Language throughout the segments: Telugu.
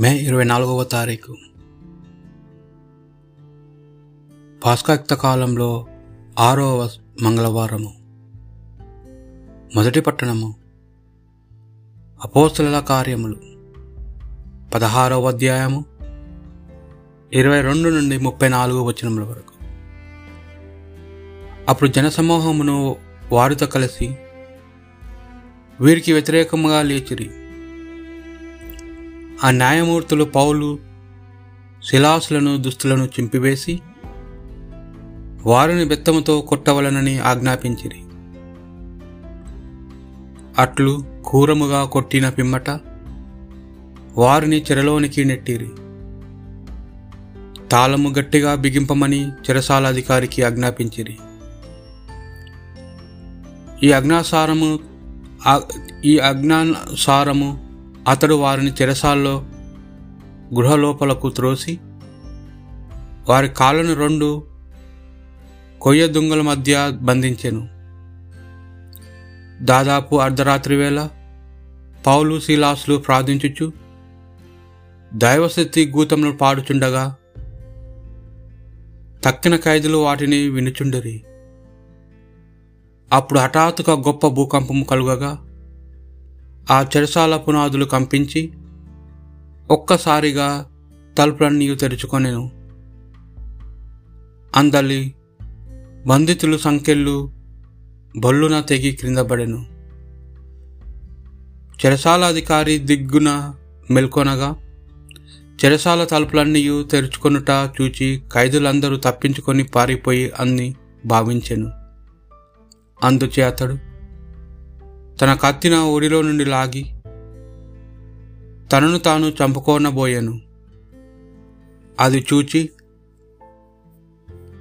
మే ఇరవై నాలుగవ తారీఖు. పాస్కాక్త కాలంలో ఆరవ మంగళవారము. మొదటి పట్టణము అపోస్తుల కార్యములు. పదహారవ అధ్యాయము ఇరవై రెండు నుండి ముప్పై నాలుగు వచనముల వరకు. అప్పుడు జనసమూహమును వారితో కలిసి వీరికి వ్యతిరేకముగా లేచిరి. ఆ న్యాయమూర్తులు పౌలు శిలాసులను దుస్తులను చింపివేసి వారిని బెత్తముతో కొట్టవలనని ఆజ్ఞాపించిరి. అట్లు క్రూరముగా కొట్టిన పిమ్మట వారిని చెరలోనికి నెట్టిరి. తాళము గట్టిగా బిగింపమని చెరసాల అధికారికి ఆజ్ఞాపించిరి. ఈ అజ్ఞాసారము ఈ అజ్ఞాసారము అతడు వారిని చెరసాల్లో గృహలోపలకు త్రోసి వారి కాళ్ళను రెండు కొయ్య దుంగల మధ్య బంధించెను. దాదాపు అర్ధరాత్రి వేళ పౌలు శీలాసులు ప్రార్థించుచు దైవశక్తి గూతములు పాడుచుండగా తక్కిన ఖైదులు వాటిని వినుచుండరి. అప్పుడు హఠాత్తుగా గొప్ప భూకంపము కలుగగా ఆ చెరసాల పునాదులు కంపించి ఒక్కసారిగా తలుపులన్నీ తెరుచుకొనెను. అందలి బంధితులు సంఖ్యలు బొల్లున తెగి క్రిందపడెను చెరసాల అధికారి దిగ్గున మెల్కొనగా చెరసాల తలుపులన్నీ తెరుచుకొనుట చూచి ఖైదులందరూ తప్పించుకొని పారిపోయి అన్ని భావించెను. అందుచే అతడు తన కత్తిన ఒడిలో నుండి లాగి తనను తాను చంపుకోనబోయాను. అది చూచి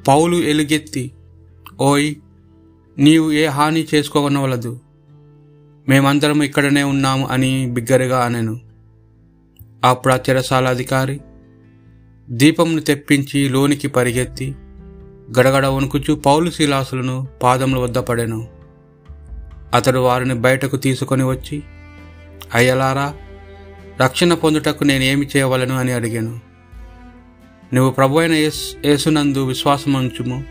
పౌలు ఎలుగెత్తి ఓయ్ నీవు ఏ హాని చేసుకోనవలదు. మేమందరం ఇక్కడనే ఉన్నాము అని బిగ్గరగా అనెను. అప్పుడు ఆ చెరసాల అధికారి దీపంను తెప్పించి లోనికి పరిగెత్తి గడగడ వణుకుచు పౌలు శిలాసులను పాదముల వద్ద పడెను. అతడు వారిని బయటకు తీసుకొని వచ్చి అయ్యలారా రక్షణ పొందుటకు నేనేమి చేయవలను అని అడిగాను. నువ్వు ప్రభు అయిన యేసునందు విశ్వాసం ఉంచుము.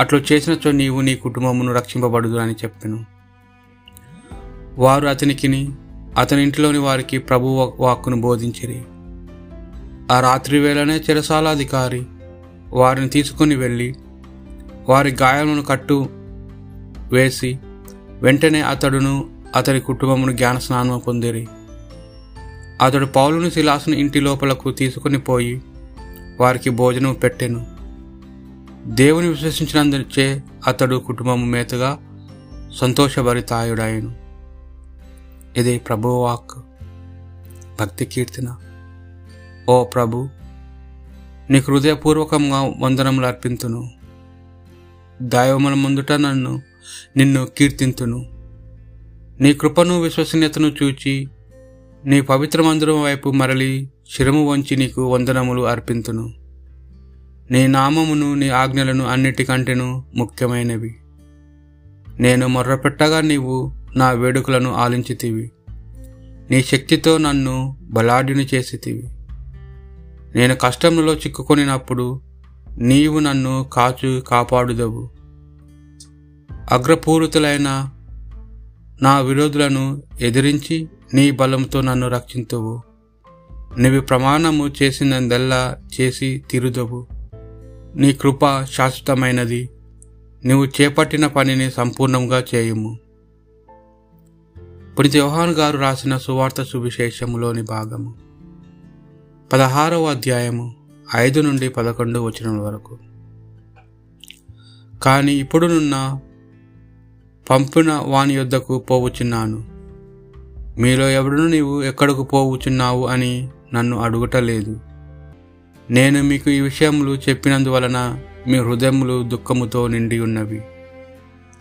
అట్లు చేసినచో నీవు నీ కుటుంబమును రక్షింపబడుదు అని చెప్పాను. వారు అతనికిని అతని ఇంటిలోని వారికి ప్రభు వాక్కును బోధించిరి. ఆ రాత్రి వేళనే చెరసాలాధికారి వారిని తీసుకుని వెళ్ళి వారి గాయాలను కట్టు వేసి వెంటనే అతడును అతడి కుటుంబమును జ్ఞాన స్నానము పొందిరి. అతడు పౌలును శిలాసును ఇంటి లోపలకు తీసుకుని పోయి వారికి భోజనం పెట్టెను. దేవుని విశ్వసించినందుచే అతడు కుటుంబము మేతగా సంతోషభరితాయుడాయను ఇది ప్రభువాక్ భక్తి కీర్తన. ఓ ప్రభు నీకు హృదయపూర్వకంగా వందనములు అర్పింతును. దైవముల ముందుట నన్ను నిన్ను కీర్తింతును. నీ కృపను విశ్వసనీయతను చూచి నీ పవిత్ర మందిరం వైపు మరలి శిరము వంచి నీకు వందనములు అర్పింతును. నీ నామమును నీ ఆజ్ఞలను అన్నిటికంటేను ముఖ్యమైనవి. నేను మొర్రపెట్టగా నీవు నా వేడుకలను ఆలించితివి. నీ శక్తితో నన్ను బలాఢ్యుని చేసితివి. నేను కష్టములో చిక్కుకొనినప్పుడు నీవు నన్ను కాచు కాపాడుదవు. అగ్రపూరితులైన నా విరోధులను ఎదిరించి నీ బలంతో నన్ను రక్షింతువు. నీవి ప్రమాణము చేసినందల్లా చేసి తిరుదవు. నీ కృప శాశ్వతమైనది. నీవు చేపట్టిన పనిని సంపూర్ణంగా చేయుము. పునిత యోహాన్ గారు రాసిన సువార్త సువిశేషములోని భాగము. పదహారవ అధ్యాయము ఐదు నుండి పదకొండు వచనం వరకు. కానీ ఇప్పుడునున్న పంపిన వాని యొద్దకు పోవుచున్నాను. మీలో ఎవడును నీవు ఎక్కడకు పోవుచున్నావు అని నన్ను అడుగుటలేదు. నేను మీకు ఈ విషయములు చెప్పినందువలన మీ హృదయములు దుఃఖముతో నిండి ఉన్నవి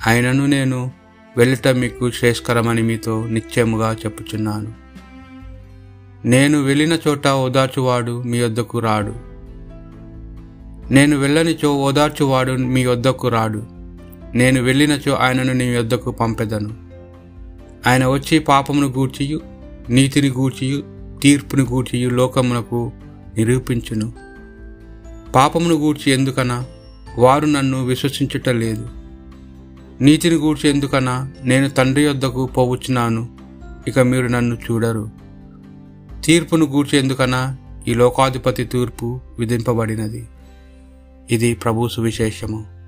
ఆయనను నేను వెళ్ళట మీకు శ్రేష్కరమని మీతో నిశ్చయముగా చెప్పుచున్నాను. నేను వెళ్ళిన చోట ఓదార్చువాడు మీ వద్దకు రాడు. నేను వెళ్ళని చో ఓదార్చువాడు మీ వద్దకు రాడు. నేను వెళ్ళినచో ఆయనను నీ వద్దకు పంపెదను. ఆయన వచ్చి పాపమును గూర్చియు నీతిని గూర్చియు తీర్పును గూర్చి లోకమునకు నిరూపించును. పాపమును గూర్చి ఎందుకనా? వారు నన్ను విశ్వసించుట లేదు నీతిని గూర్చి ఎందుకనా? నేను తండ్రి యొద్దకు పోవచ్చున్నాను ఇక మీరు నన్ను చూడరు. తీర్పును గూర్చి ఎందుకనా? ఈ లోకాధిపతి తీర్పు విధింపబడినది. ఇది ప్రభు సువిశేషము.